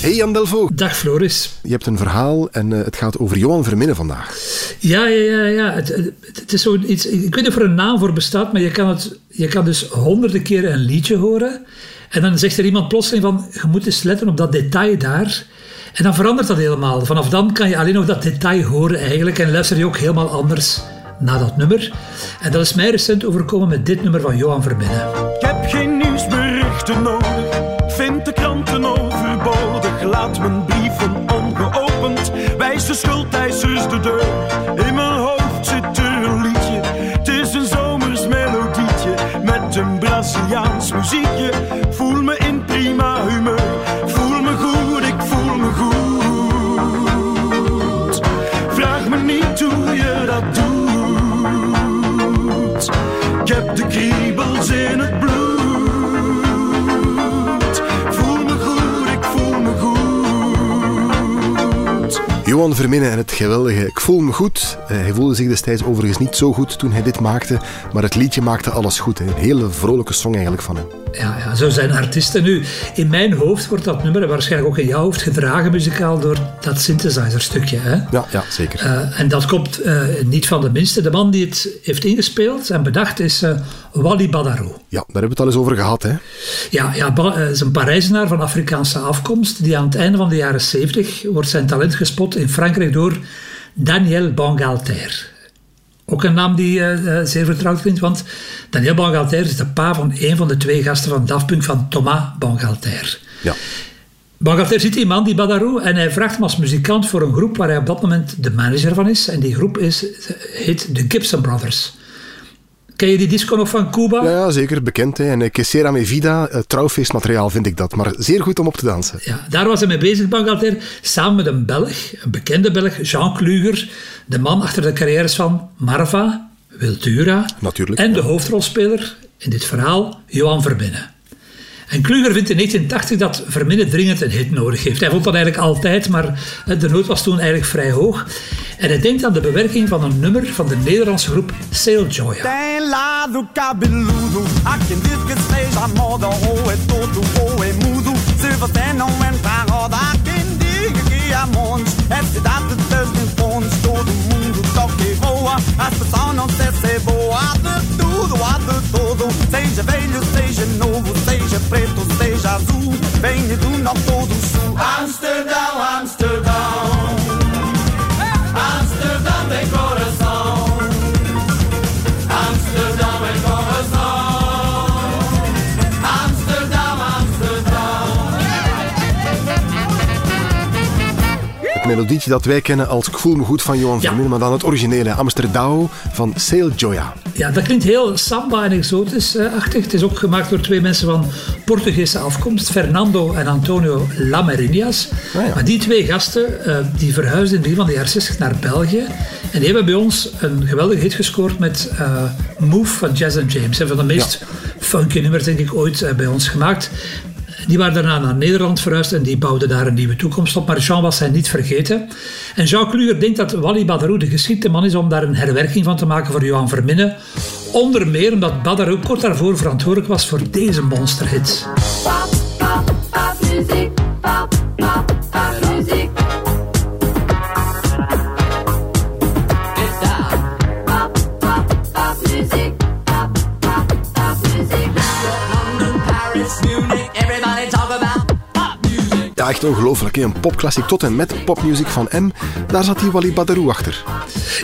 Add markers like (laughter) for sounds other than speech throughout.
Hey Jan Delvo. Dag Floris. Je hebt een verhaal en uh, het gaat over Johan Verminnen vandaag. Ja, ja, ja. ja. Het, het, het is zoiets, ik weet niet of er een naam voor bestaat, maar je kan, het, je kan dus honderden keren een liedje horen. En dan zegt er iemand plotseling van, je moet eens letten op dat detail daar. En dan verandert dat helemaal. Vanaf dan kan je alleen nog dat detail horen eigenlijk en luister je ook helemaal anders naar dat nummer. En dat is mij recent overkomen met dit nummer van Johan Verbinnen. Ik heb geen nieuwsberichten nodig, Laat mijn brieven ongeopend, wijs de schuldeisers de deur. In mijn hoofd zit een liedje, het is een zomers melodietje. Met een Braziliaans muziekje, Johan Verminnen en het geweldige Ik voel me goed. Uh, hij voelde zich destijds overigens niet zo goed toen hij dit maakte, maar het liedje maakte alles goed. Hè. Een hele vrolijke song eigenlijk van hem. Ja, ja, zo zijn artiesten. Nu, in mijn hoofd wordt dat nummer, en waarschijnlijk ook in jouw hoofd, gedragen muzikaal door dat synthesizer-stukje. Hè? Ja, ja, zeker. Uh, en dat komt uh, niet van de minste. De man die het heeft ingespeeld en bedacht is Wally Badarou. Ja, daar hebben we het al eens over gehad. Hè? Ja, ja is een Parijzenaar van Afrikaanse afkomst, die aan het einde van de jaren 70 wordt zijn talent gespot in Frankrijk door Daniel Bangalter. Ook een naam die uh, zeer vertrouwd klinkt, want Daniel Bangalter is de pa van een van de twee gasten van Daft Punk van Thomas Bangalter. Ja. Bangalter ziet die man, die Badarou, en hij vraagt hem als muzikant voor een groep waar hij op dat moment de manager van is. En die groep is, heet de Gibson Brothers. Ken je die disco nog van Cuba? Ja, ja zeker bekend. Hè. En Quesera Me Vida, uh, trouwfeestmateriaal vind ik dat. Maar zeer goed om op te dansen. Ja, daar was hij mee bezig, Bangalter. Samen met een Belg, een bekende Belg, Jean Kluger. De man achter de carrières van Marva, Wiltura. Natuurlijk. En de hoofdrolspeler in dit verhaal, Johan Verbinnen. En Kluger vindt in 1980 dat Verminnen dringend een hit nodig heeft. Hij vond dat eigenlijk altijd, maar de nood was toen eigenlijk vrij hoog. En hij denkt aan de bewerking van een nummer van de Nederlandse groep Sail Joya. As boa de de todo. Seja velho, seja novo, norte ou do sul. Amsterdão, melodietje dat wij kennen als Ik voel me goed van Johan Verminnen, maar dan het originele Amsterdam van Sail Joya. Ja, dat klinkt heel samba en exotisch-achtig. Het is ook gemaakt door twee mensen van Portugese afkomst, Fernando en Antonio Lamerinhas. Ah, ja. Maar die twee gasten uh, die verhuisden in het begin van de jaren 60 naar België. En die hebben bij ons een geweldige hit gescoord met uh, Move van Jazz and James. Een van de meest ja. funky nummers, denk ik, ooit uh, bij ons gemaakt. Die waren daarna naar Nederland verhuisd en die bouwden daar een nieuwe toekomst op. Maar Jean was hij niet vergeten. En Jean Kluger denkt dat Wally Badarou de geschikte man is om daar een herwerking van te maken voor Johan Verminnen. Onder meer omdat Badarou kort daarvoor verantwoordelijk was voor deze monsterhit. Echt ongelooflijk. Een popklassiek tot en met popmuziek van M. Daar zat die Wally Badarou achter.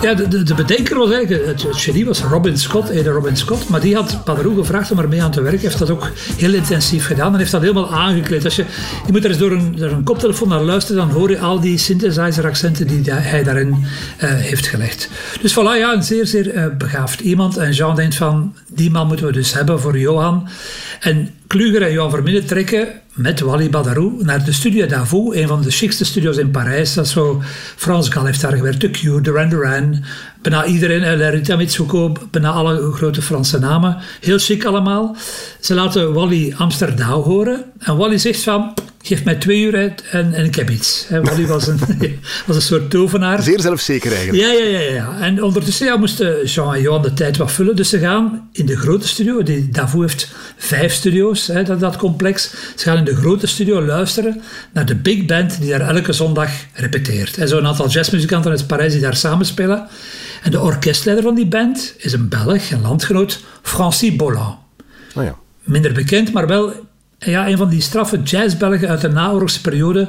Ja, de, de, de bedenker was eigenlijk, het, het genie was Robin Scott, Ede Robin Scott, maar die had Badarou gevraagd om ermee aan te werken. heeft dat ook heel intensief gedaan en heeft dat helemaal aangekleed. Als je, je moet er eens door een, door een koptelefoon naar luisteren, dan hoor je al die synthesizer-accenten die hij daarin uh, heeft gelegd. Dus voilà, ja, een zeer, zeer uh, begaafd iemand. En Jean denkt van, die man moeten we dus hebben voor Johan. En Kluger en Johan Vermille trekken met Wally Badarou naar de Studio Davout, een van de chicste studios in Parijs. Dat zo, Frans Gal heeft daar gewerkt, The Cure, Duran Duran, bijna iedereen, eh, Rita Mitsuko, bijna alle grote Franse namen. Heel chic allemaal. Ze laten Wally Amsterdam horen en Wally zegt van, geef mij twee uur uit en, en ik heb iets. Hè, Wally was een, (laughs) (laughs) was een soort tovenaar. Zeer zelfzeker eigenlijk. Ja, ja, ja, ja. En ondertussen ja, moesten Jean en Johan de tijd wat vullen. Dus ze gaan in de grote studio. Die, Davout heeft vijf studio's, dat, dat complex. Ze gaan in de grote studio luisteren naar de big band die daar elke zondag repeteert. En zo'n aantal jazzmuzikanten uit Parijs die daar samenspelen. En de orkestleider van die band is een Belg, een landgenoot, Francis Bolland Nou ja. minder bekend, maar wel ja, een van die straffe jazzbelgen uit de naoorlogse periode.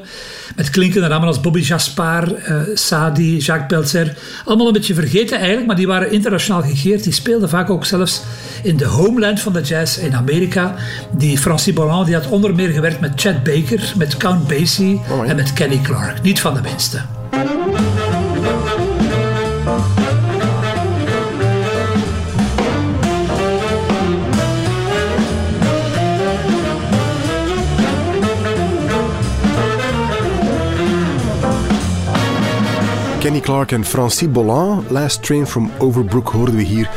Met klinkende namen als Bobby Jaspar, eh, Sadi, Jacques Pelzer. Allemaal een beetje vergeten eigenlijk, maar die waren internationaal gegeerd. Die speelden vaak ook zelfs in de homeland van de jazz in Amerika. Die Francis Bolland die had onder meer gewerkt met Chet Baker, met Count Basie en met Kenny Clark. Niet van de minste. Kenny Clark en Francis Bolland, Last Train from Overbrook, hoorden we hier.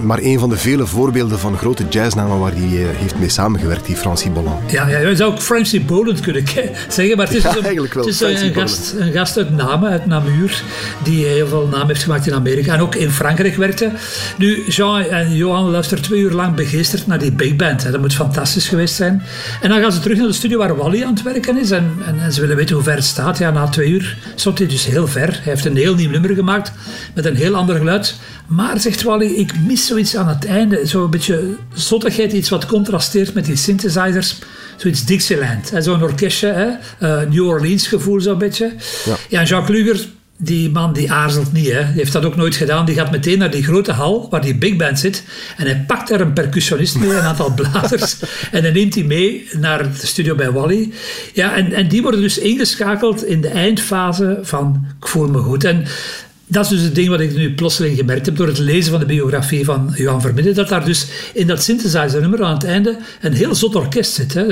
Eh, maar een van de vele voorbeelden van grote jazznamen waar hij eh, heeft mee samengewerkt, die Francis Bolland. Ja, ja, je zou ook Francie Boland kunnen zeggen, maar het is, Ja, een, eigenlijk wel, het is Francie een, gast, een gast uit Namen, uit Namur, die heel veel naam heeft gemaakt in Amerika en ook in Frankrijk werkte. Nu, Jean en Johan luisteren twee uur lang begeesterd naar die big band. Hè. Dat moet fantastisch geweest zijn. En dan gaan ze terug naar de studio waar Wally aan het werken is en, en, en ze willen weten hoe ver het staat. Ja, na twee uur stond hij dus heel ver. Hij heeft een heel nieuw nummer gemaakt met een heel ander geluid. Maar, zegt Wally, ik mis zoiets aan het einde. Zo'n beetje zottigheid, iets wat contrasteert met die synthesizers. Zoiets Dixieland. Zo'n orkestje, hè? eh, New Orleans gevoel zo'n beetje. Ja. Ja, Jacques Luger, die man die aarzelt niet. Hè. Die heeft dat ook nooit gedaan. Die gaat meteen naar die grote hal waar die big band zit. En hij pakt daar een percussionist mee, een aantal blazers. (laughs) en dan neemt hij mee naar de studio bij Wally. Ja, en, en die worden dus ingeschakeld in de eindfase van Ik voel me goed. En dat is dus het ding wat ik nu plotseling gemerkt heb door het lezen van de biografie van Johan Vermidden. Dat daar dus in dat synthesizer nummer aan het einde een heel zot orkest zit. Hè.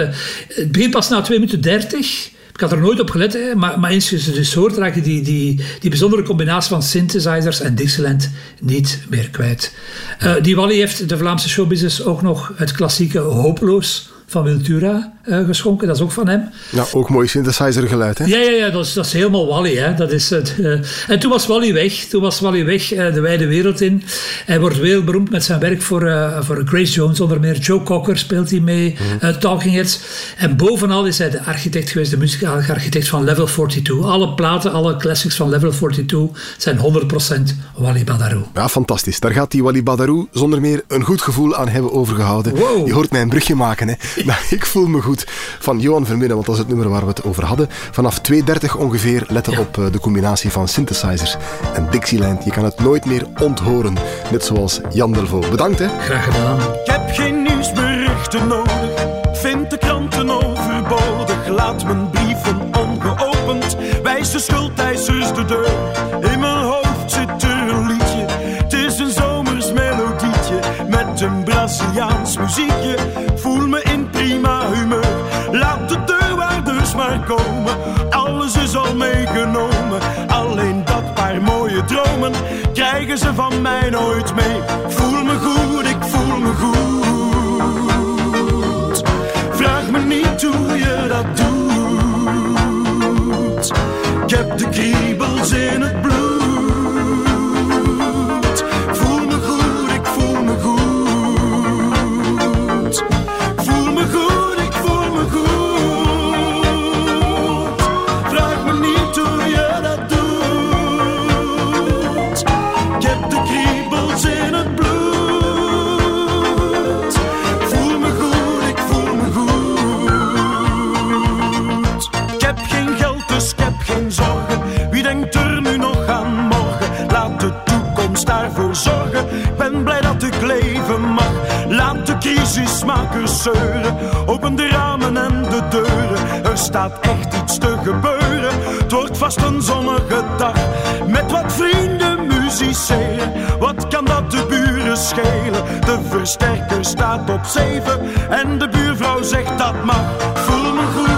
Het begint pas na 2 minuten 30. Ik had er nooit op gelet, hè, maar, maar eens je dus hoort, raak je die, die, die bijzondere combinatie van synthesizers en Dixieland niet meer kwijt. Eh, die Wally heeft de Vlaamse showbusiness ook nog het klassieke Hopeloos van Wiltura eh, geschonken. Dat is ook van hem. Ja, ook mooi synthesizer geluid, hè? Ja, ja, ja dat, is, dat is helemaal Wally. Hè. Dat is het, eh. En toen was Wally weg. Toen was Wally weg eh, de wijde wereld in. Hij wordt heel beroemd met zijn werk voor, voor Grace Jones onder meer. Joe Cocker speelt hij mee. eh, Talking Heads. En bovenal is hij de architect geweest, de muzikale architect van Level 42. Alle platen, alle classics van Level 42 zijn 100% Wally Badarou. Ja, fantastisch. Daar gaat die Wally Badarou zonder meer een goed gevoel aan hebben overgehouden. Wow. Je hoort mij een brugje maken, hè. Maar (laughs) ik voel me goed. Van Johan Vermeulen, want dat is het nummer waar we het over hadden. Vanaf 2.30 ongeveer, letten Ja. op eh, de combinatie van synthesizers en Dixieland. Je kan het nooit meer onthoren. Net zoals Jan Delvaux. Bedankt, hè. Graag gedaan. Ik heb geen nieuwsberichten nodig, vind de kranten overbodig. Laat mijn brieven ongeopend, wijs de schuldeisers de deur. In mijn hoofd zit er een liedje, het is een zomers melodietje. Met een Braziliaans muziekje, is al meegenomen. Alleen dat paar mooie dromen, krijgen ze van mij nooit mee. Voel me goed, ik voel me goed. Vraag me niet hoe je dat doet. Ik heb de kriebels in het bloed. Open de ramen en de deuren, er staat echt iets te gebeuren. Het wordt vast een zonnige dag, met wat vrienden musiceren. Wat kan dat de buren schelen? De versterker staat op zeven en de buurvrouw zegt dat mag. Voel me goed